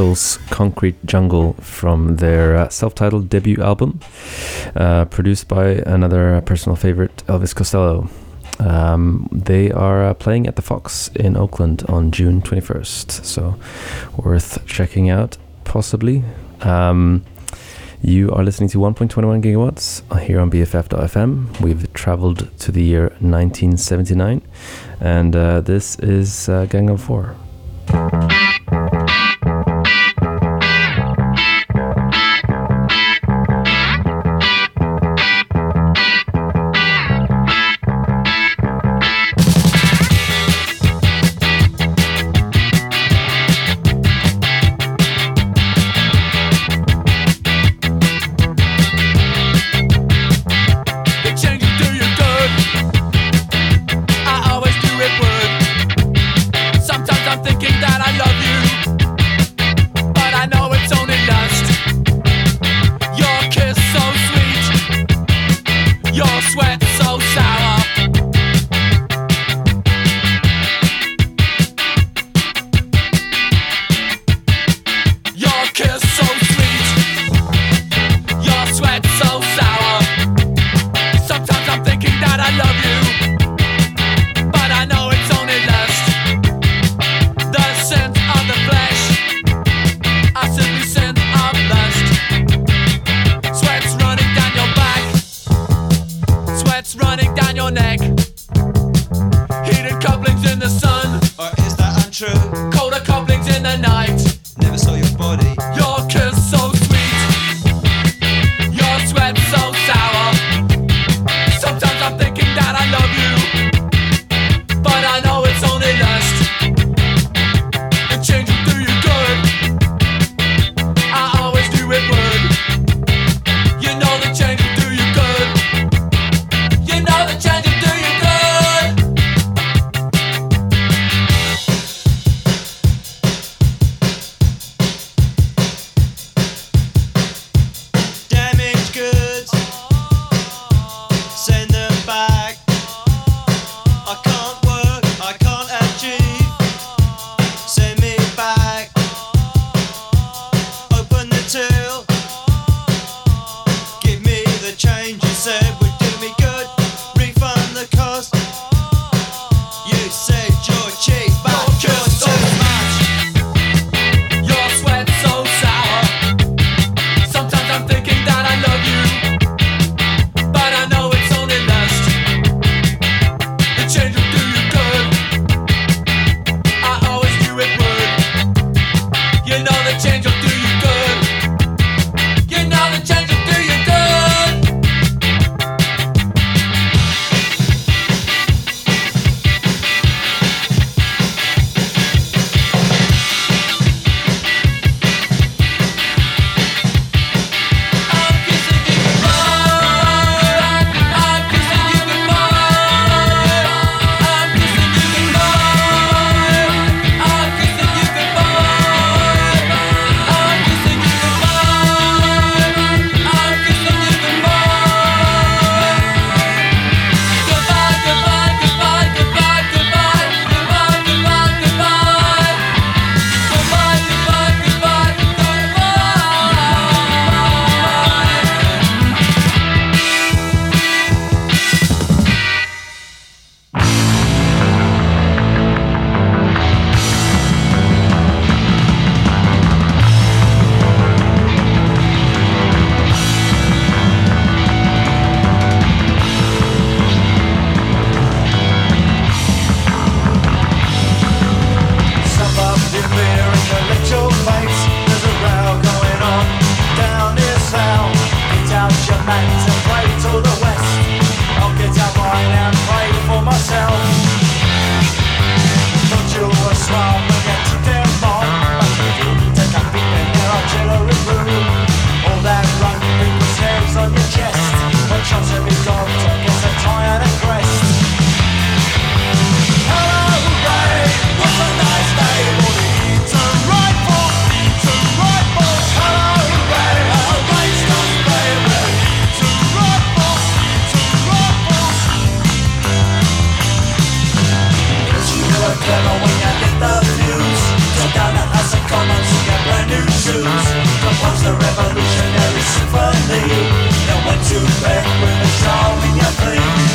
Concrete Jungle from their uh, self titled debut album, uh, produced by another personal favorite, Elvis Costello. Um, they are uh, playing at the Fox in Oakland on June 21st, so worth checking out, possibly. Um, you are listening to 1.21 gigawatts here on BFF.fm. We've traveled to the year 1979, and uh, this is uh, Gang of 4 But you left when the saw me, I think.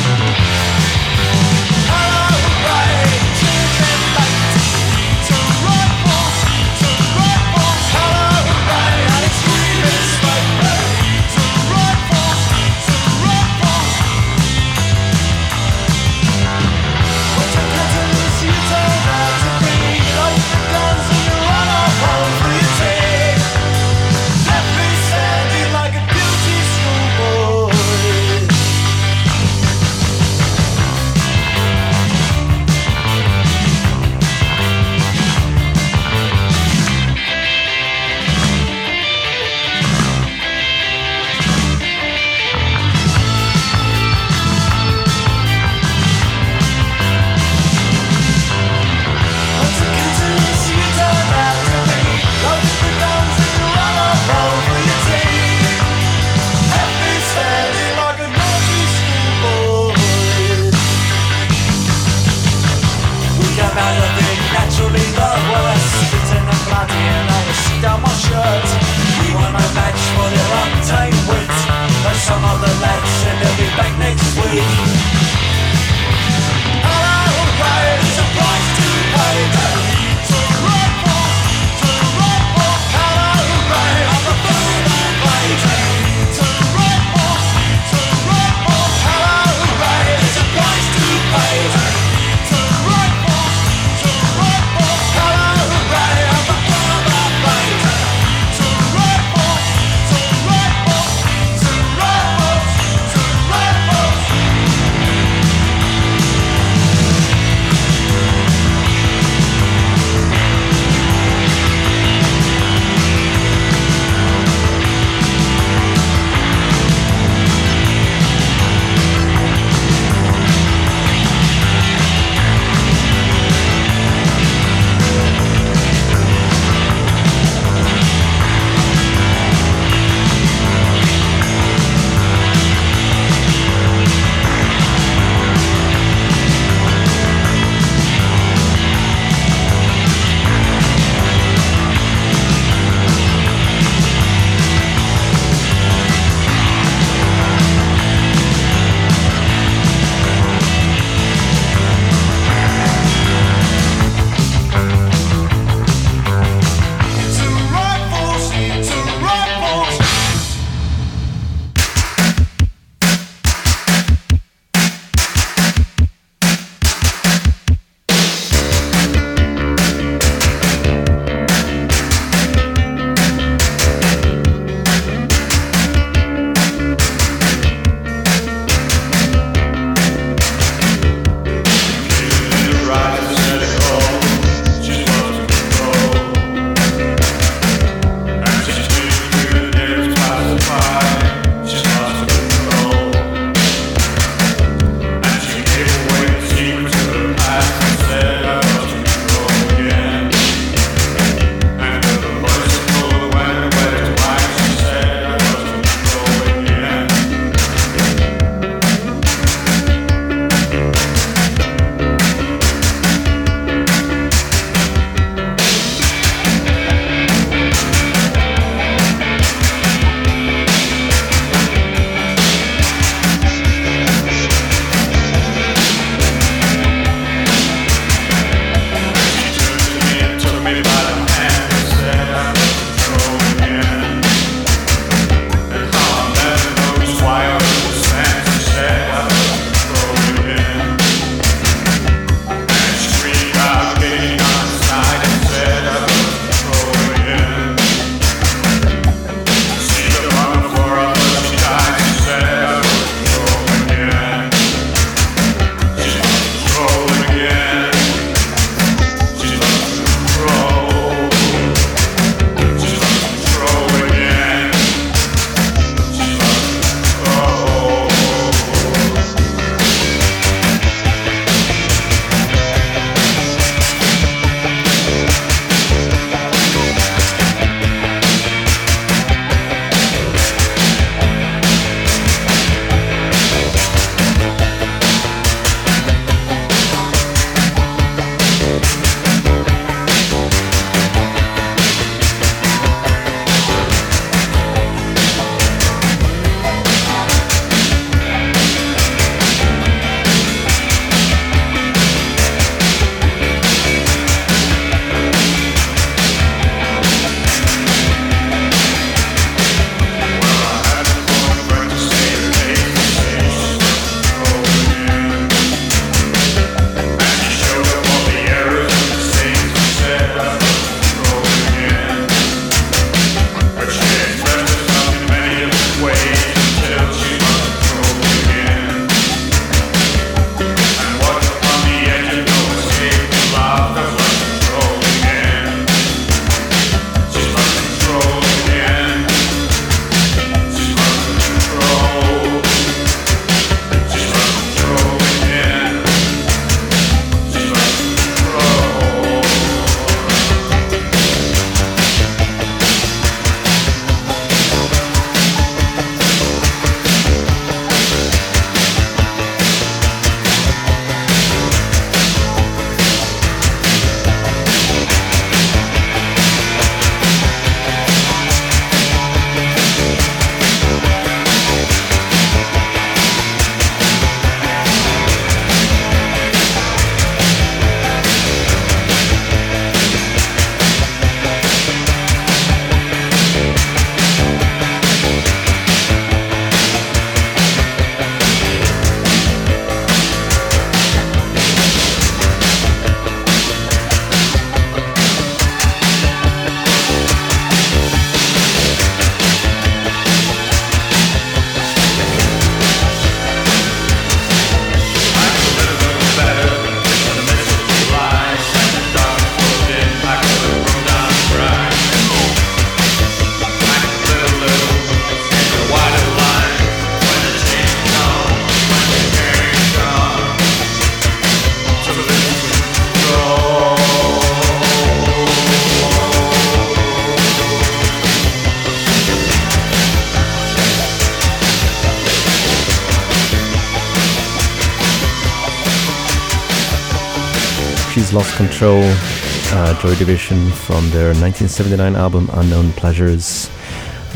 Control, uh, Joy Division from their 1979 album Unknown Pleasures.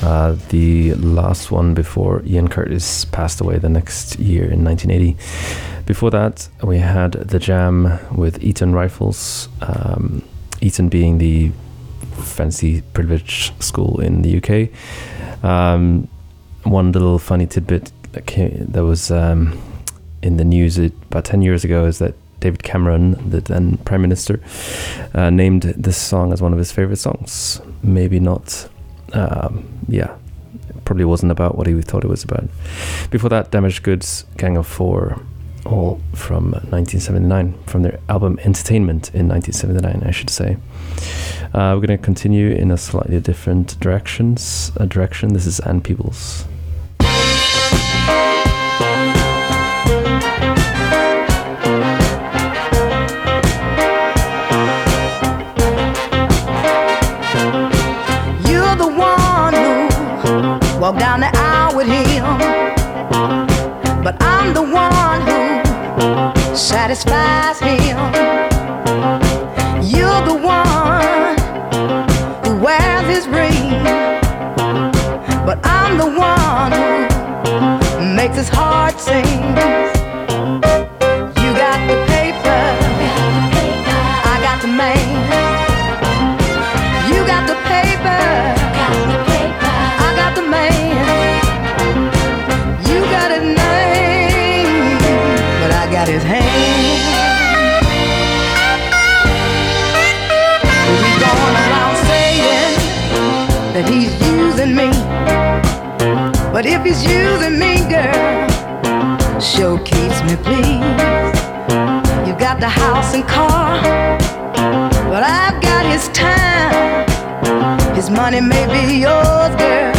Uh, the last one before Ian Curtis passed away the next year in 1980. Before that, we had The Jam with Eton Rifles, um, Eton being the fancy privileged school in the UK. Um, one little funny tidbit that, came, that was um, in the news about 10 years ago is that David Cameron, the then Prime Minister, uh, named this song as one of his favorite songs. Maybe not, um, yeah, probably wasn't about what he thought it was about. Before that, Damaged Goods, Gang of Four, all from 1979, from their album Entertainment in 1979, I should say. Uh, we're going to continue in a slightly different directions. A direction. This is Ann Peebles. Walk down the aisle with him. But I'm the one who satisfies him. You're the one who wears his ring. But I'm the one who makes his heart sing. But if he's using me, girl, sure keeps me pleased. You got the house and car, but I've got his time. His money may be yours, girl,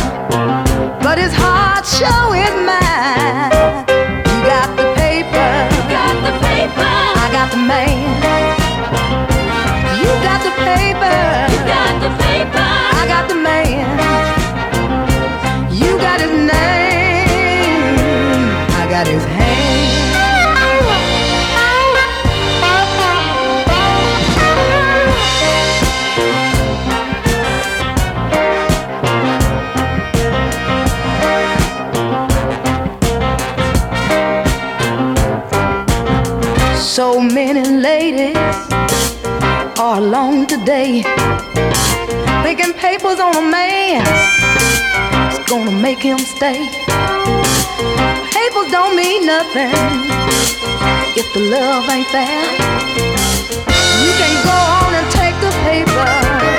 but his heart sure is mine. You got the paper, you got the paper. I got the man. You got the paper, you got the paper. I got the man Got his hand. So many ladies are alone today, thinking papers on a man it's gonna make him stay. Don't mean nothing if the love ain't there. You can go on and take the paper,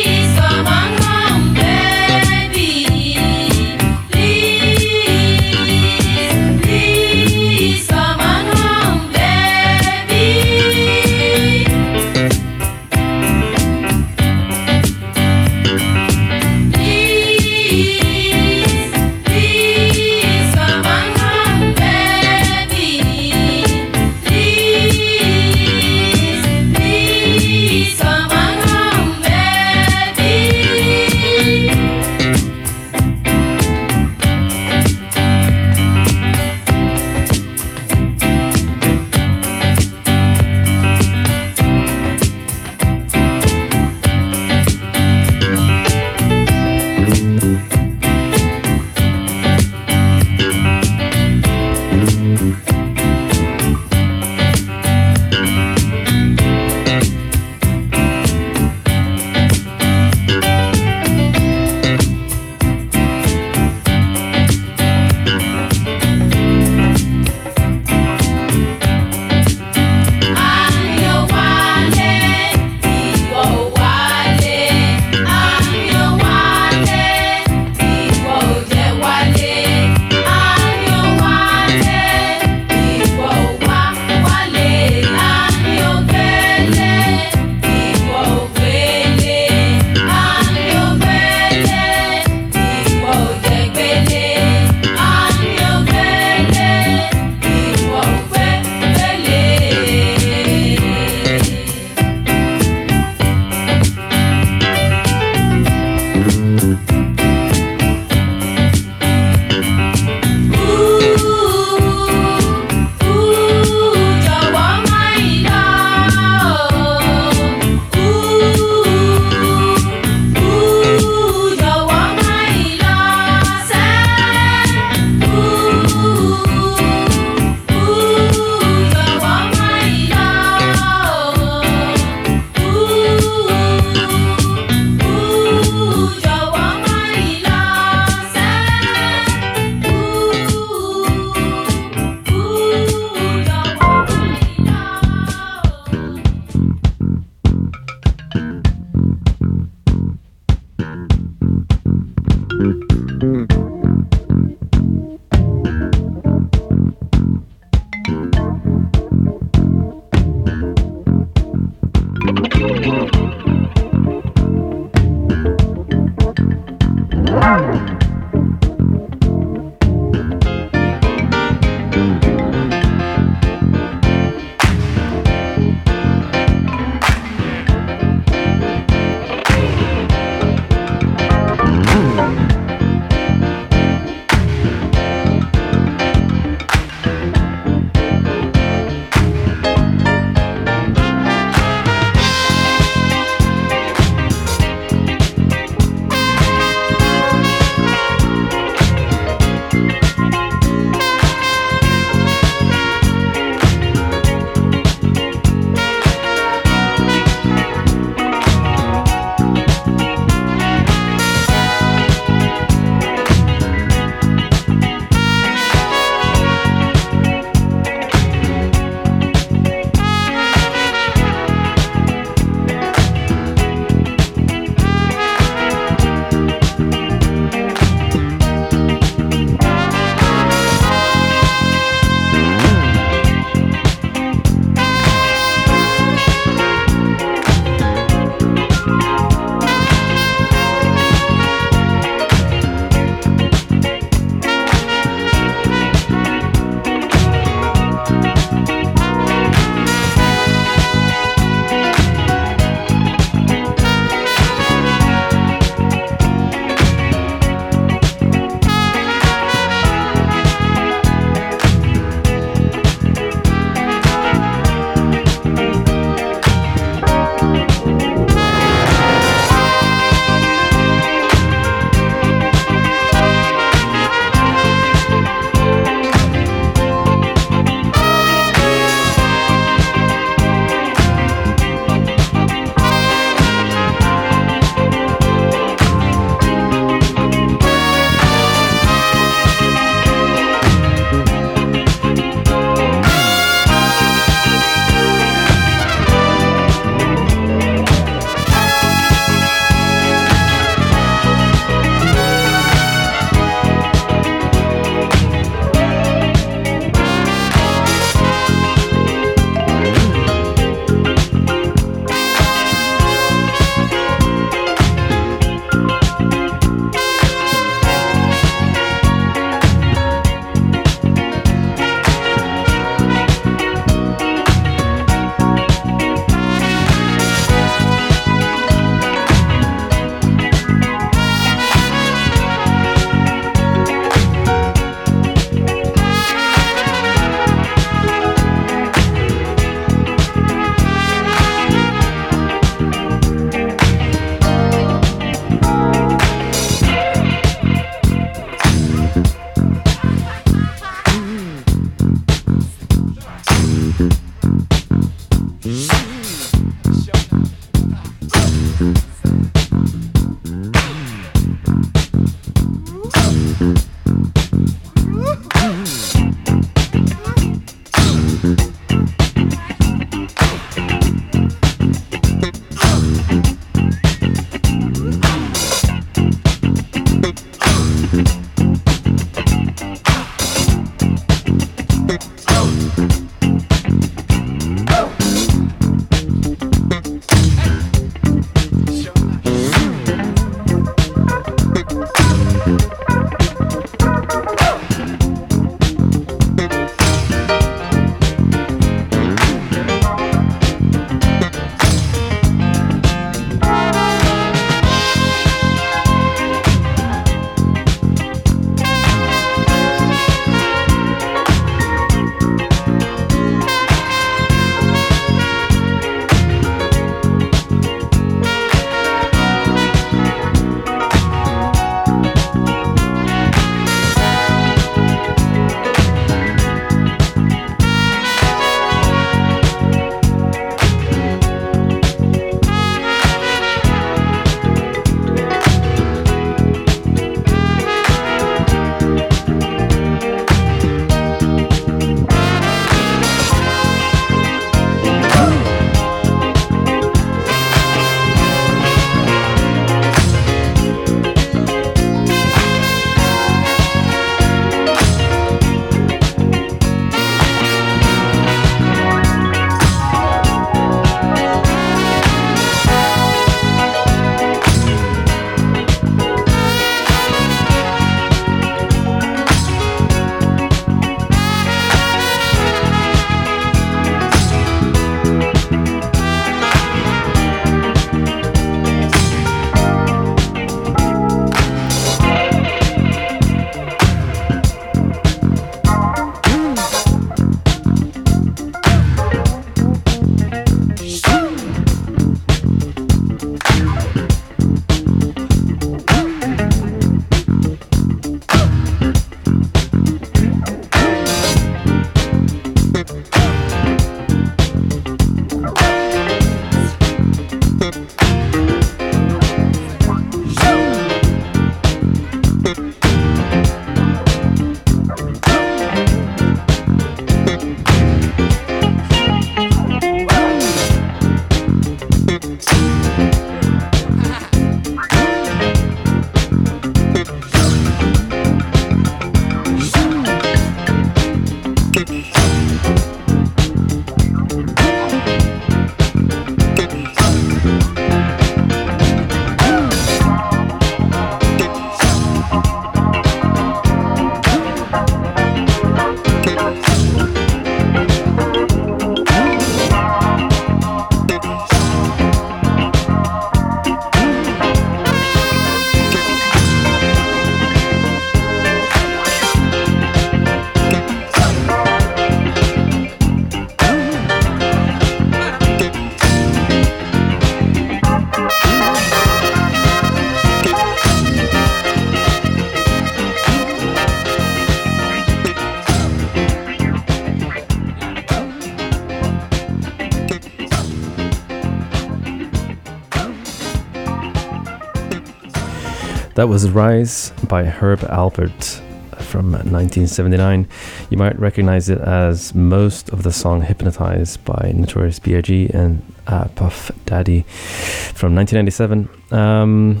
That was Rise by Herb Alpert from 1979. You might recognize it as most of the song Hypnotized by Notorious B.I.G. and uh, Puff Daddy from 1997. Um,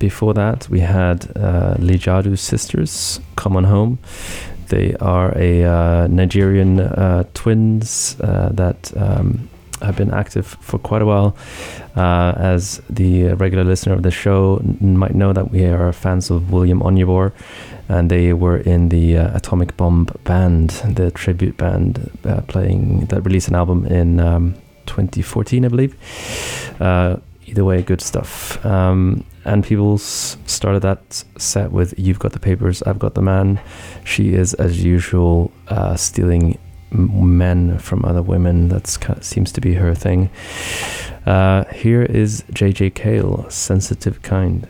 before that, we had uh, Lijadu Sisters, Come On Home. They are a uh, Nigerian uh, twins uh, that um, have been active for quite a while. Uh, as the regular listener of the show n- might know that we are fans of William Onyeabor, and they were in the uh, Atomic Bomb Band, the tribute band uh, playing that released an album in um, 2014, I believe. Uh, either way, good stuff. Um, and Peebles started that set with "You've Got the Papers, I've Got the Man." She is, as usual, uh, stealing men from other women. That kind of, seems to be her thing. Uh, here is JJ Cale, "Sensitive Kind."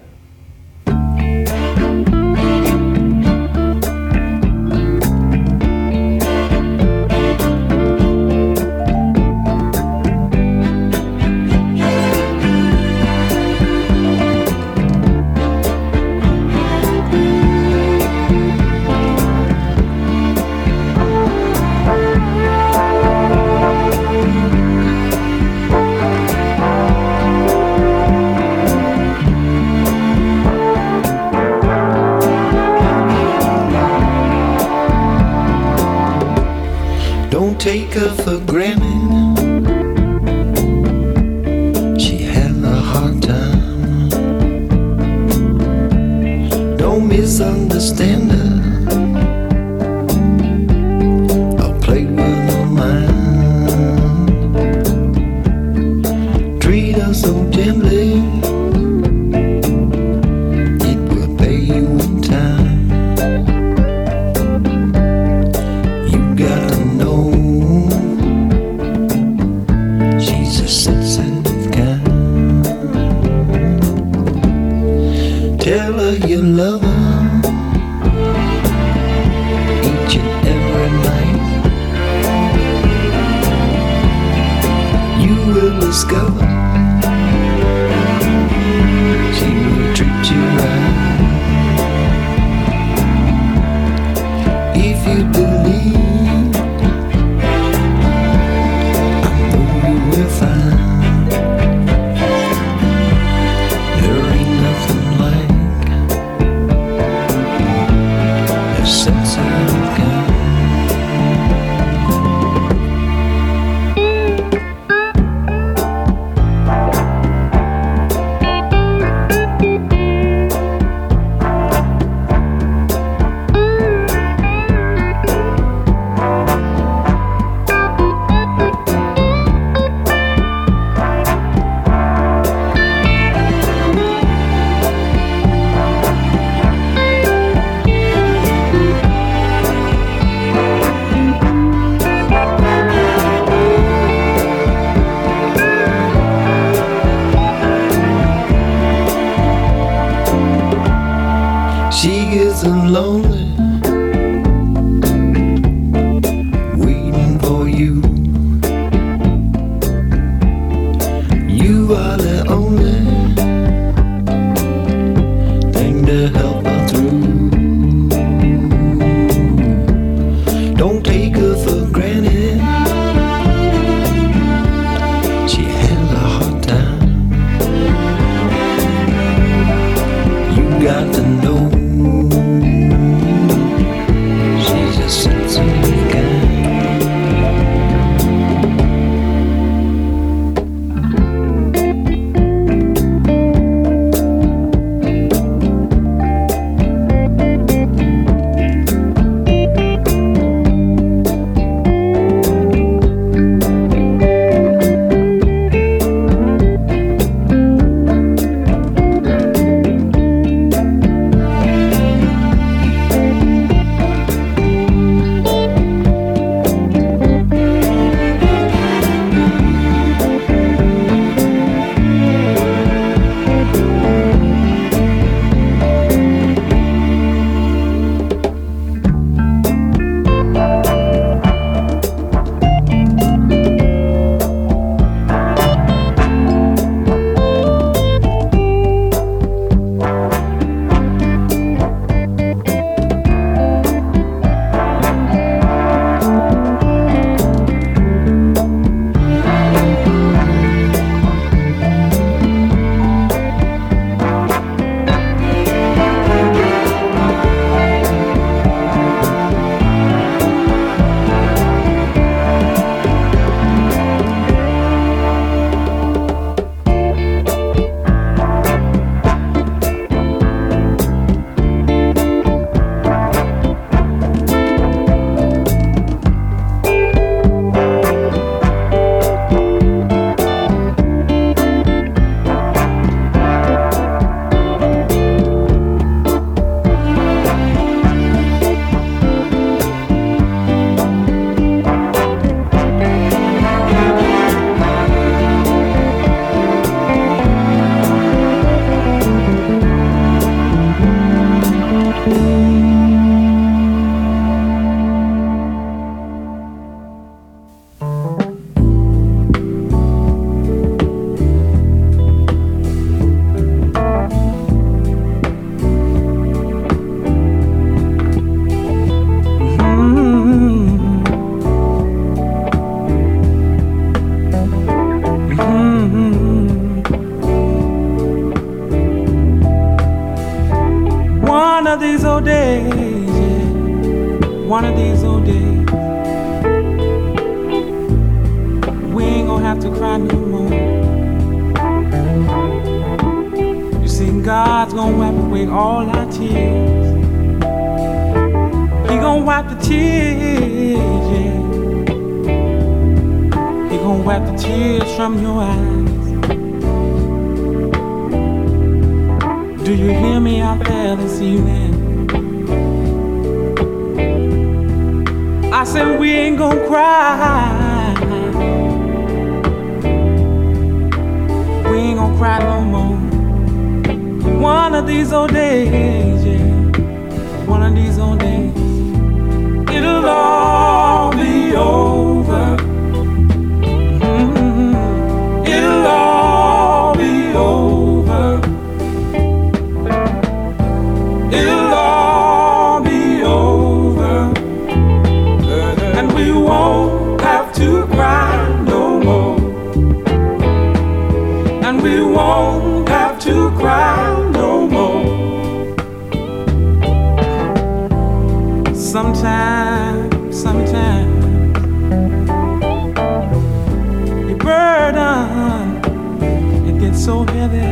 so heavy.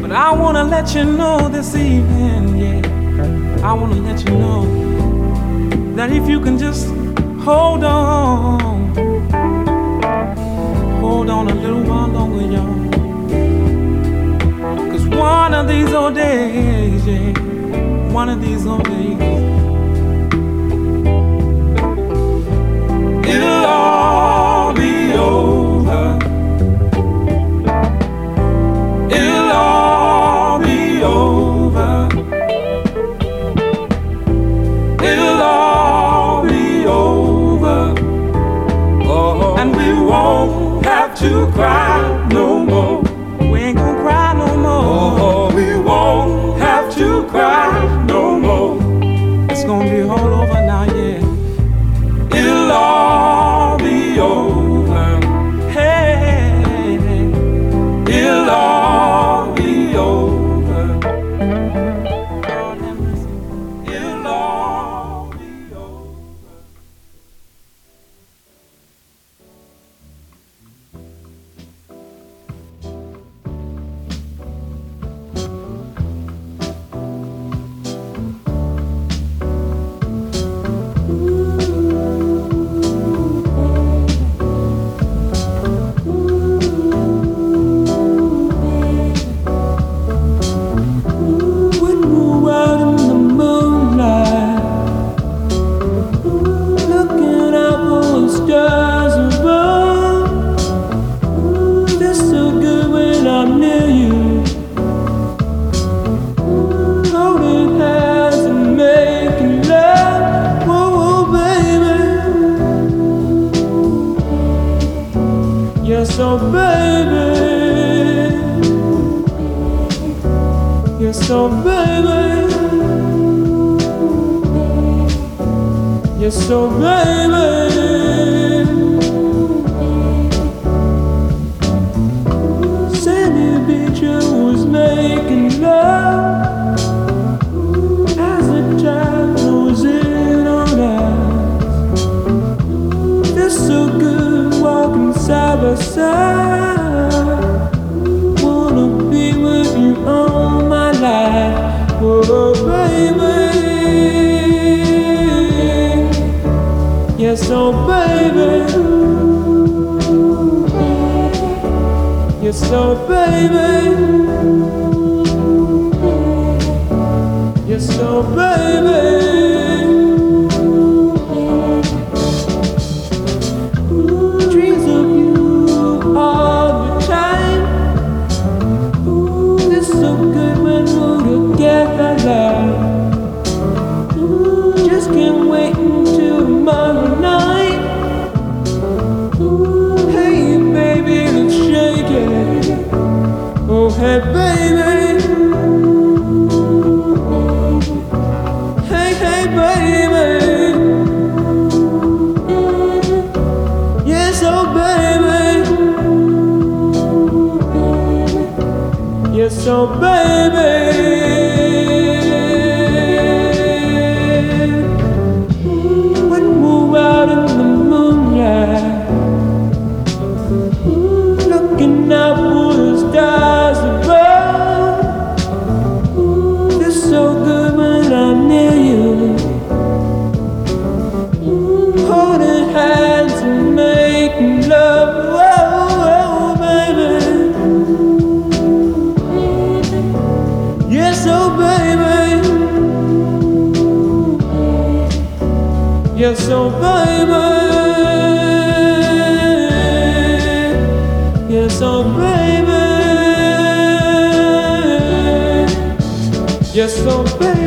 But I wanna let you know this evening, yeah. I wanna let you know that if you can just hold on, hold on a little while longer, y'all. Cause one of these old days, yeah, one of these old days, it'll all be over. to cry. Oh baby. Yes, oh baby. Yes, oh baby.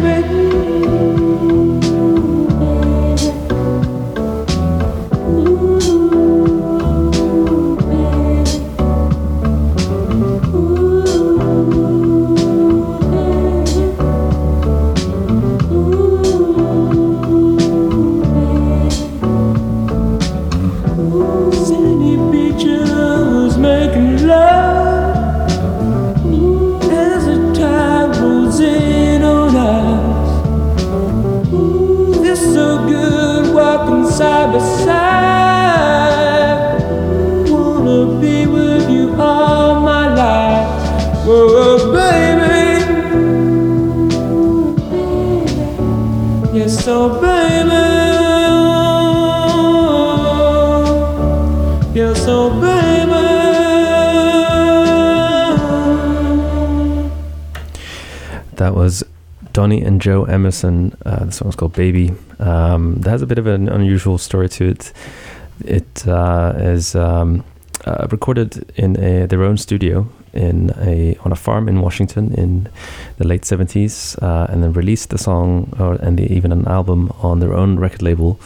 That was Donnie and Joe Emerson. Uh, the song's called Baby. Um, that has a bit of an unusual story to it. It uh, is um, uh, recorded in a, their own studio in a on a farm in Washington in the late 70s, uh, and then released the song or, and the, even an album on their own record label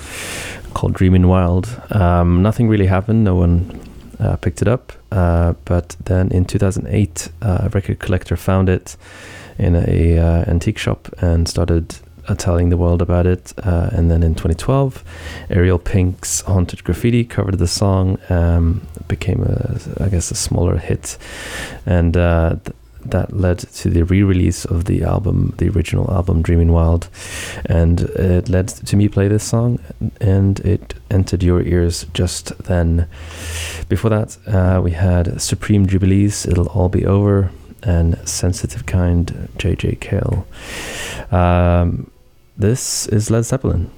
called Dreamin' Wild. Um, nothing really happened. No one uh, picked it up. Uh, but then in 2008, uh, a record collector found it in a uh, antique shop and started uh, telling the world about it. Uh, and then in 2012, Ariel Pink's Haunted Graffiti covered the song, um, became a, I guess, a smaller hit, and uh, th- that led to the re-release of the album, the original album Dreaming Wild, and it led to me play this song, and it entered your ears just then. Before that, uh, we had Supreme Jubilees, It'll All Be Over, and Sensitive Kind, JJ Cale. Um, this is Led Zeppelin.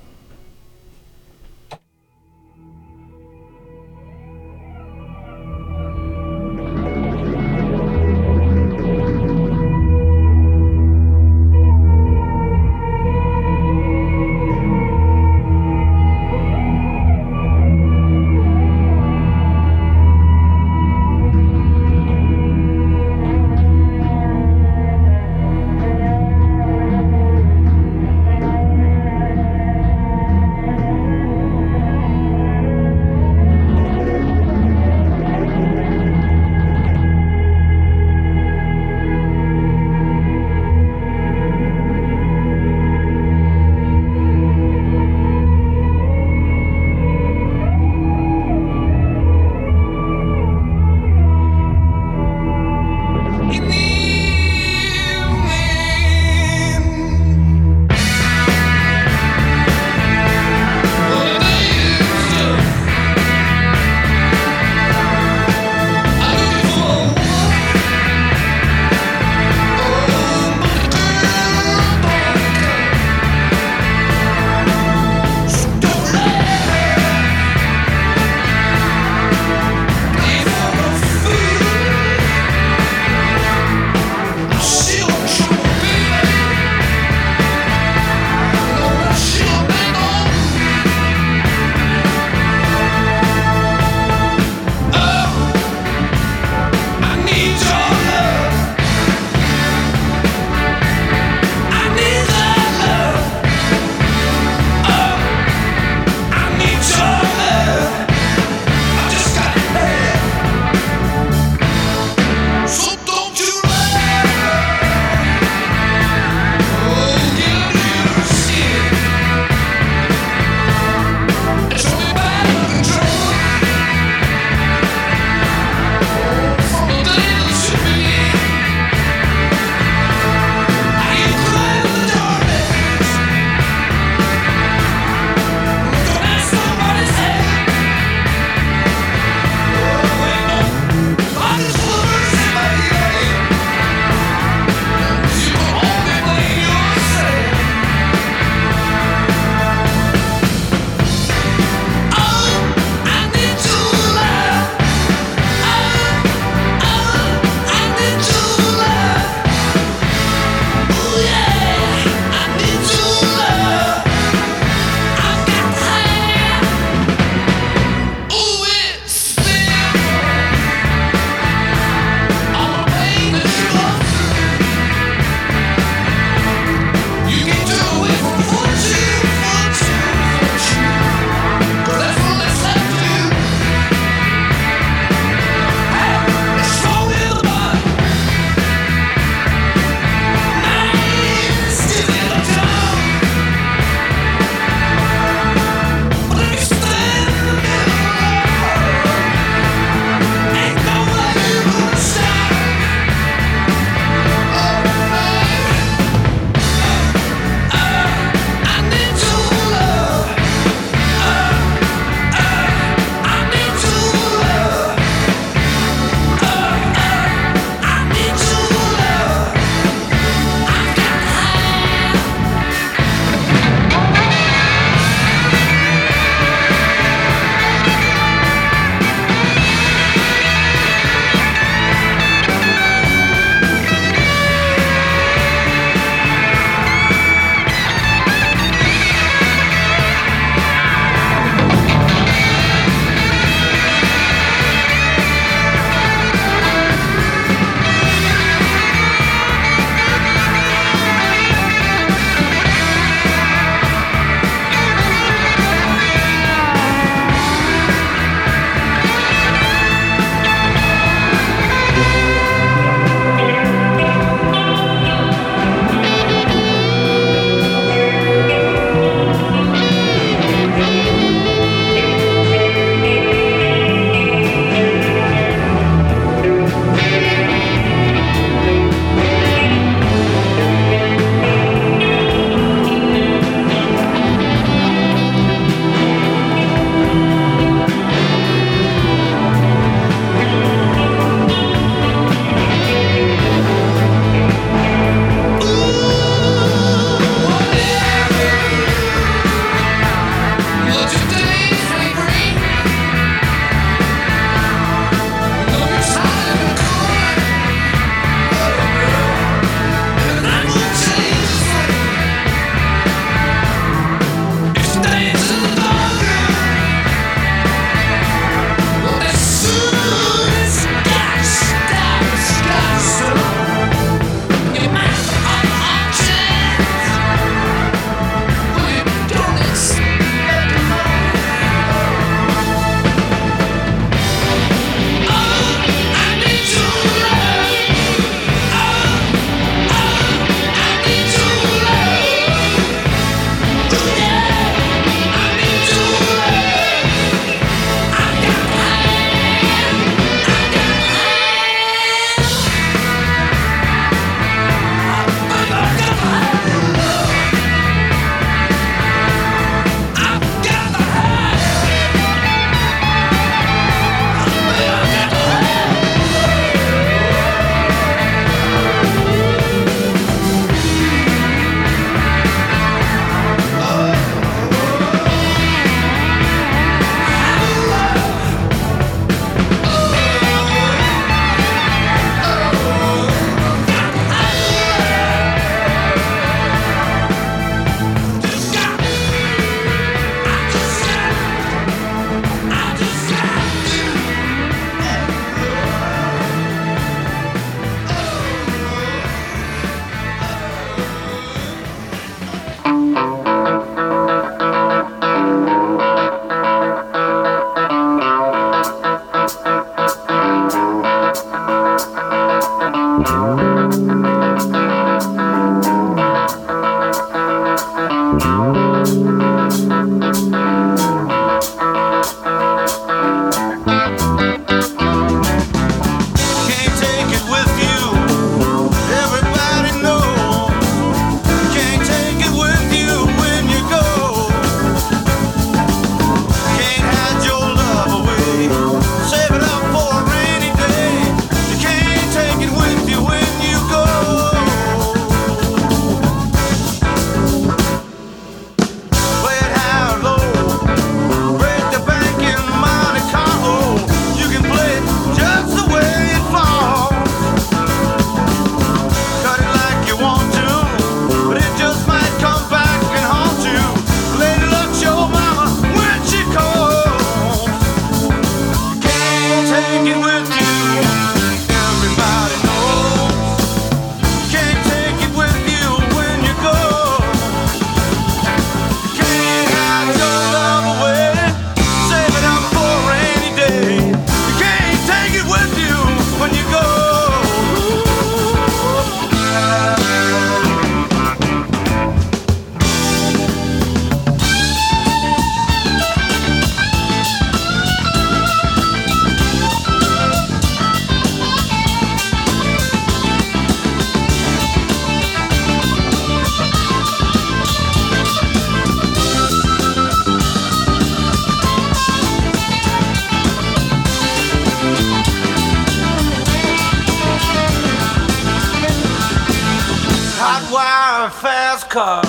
Car,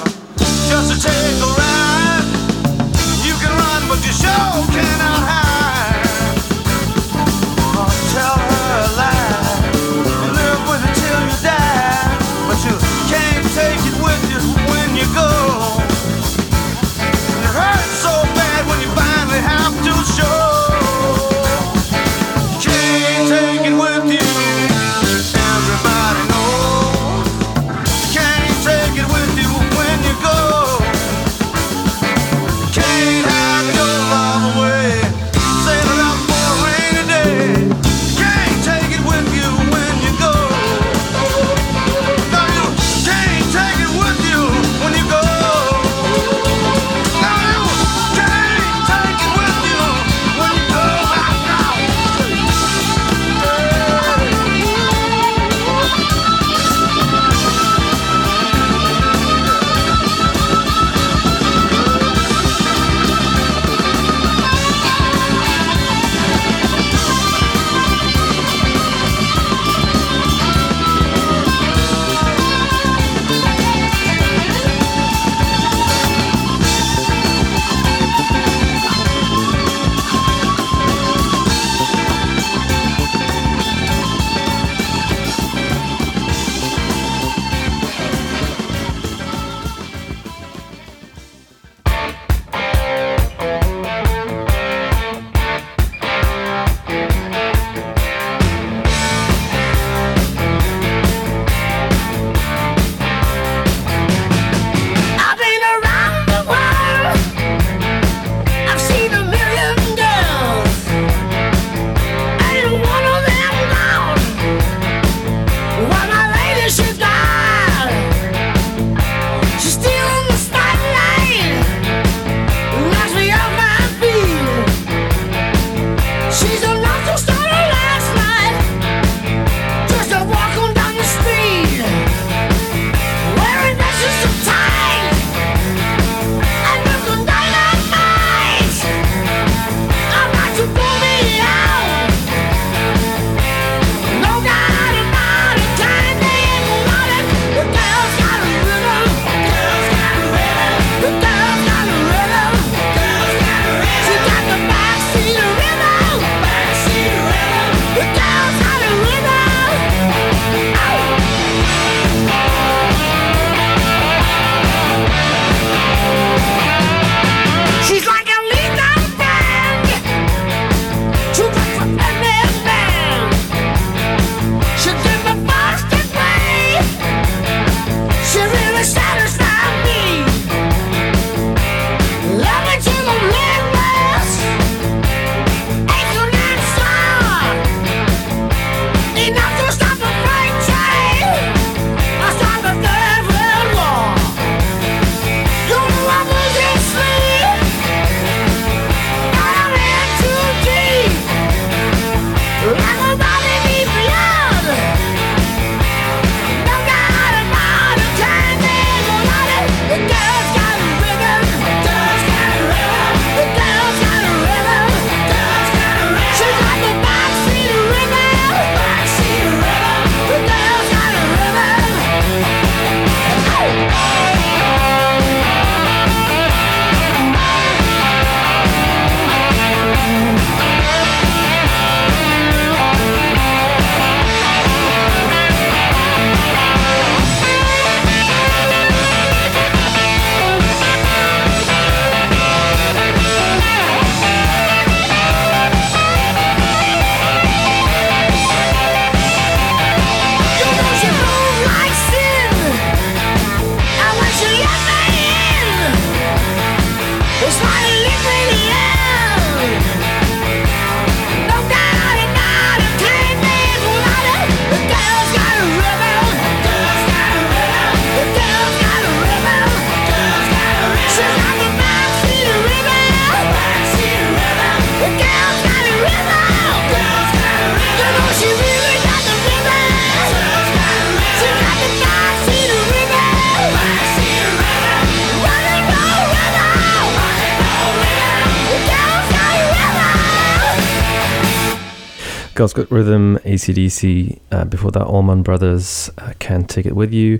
AC/DC. Uh, before that, Allman Brothers, uh, Can't Take It With You,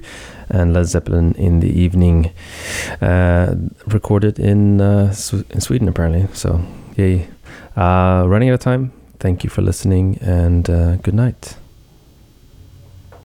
and Led Zeppelin in the Evening. Uh, recorded in, uh, in Sweden, apparently. So, yay. Uh, running out of time. Thank you for listening, and uh, good night.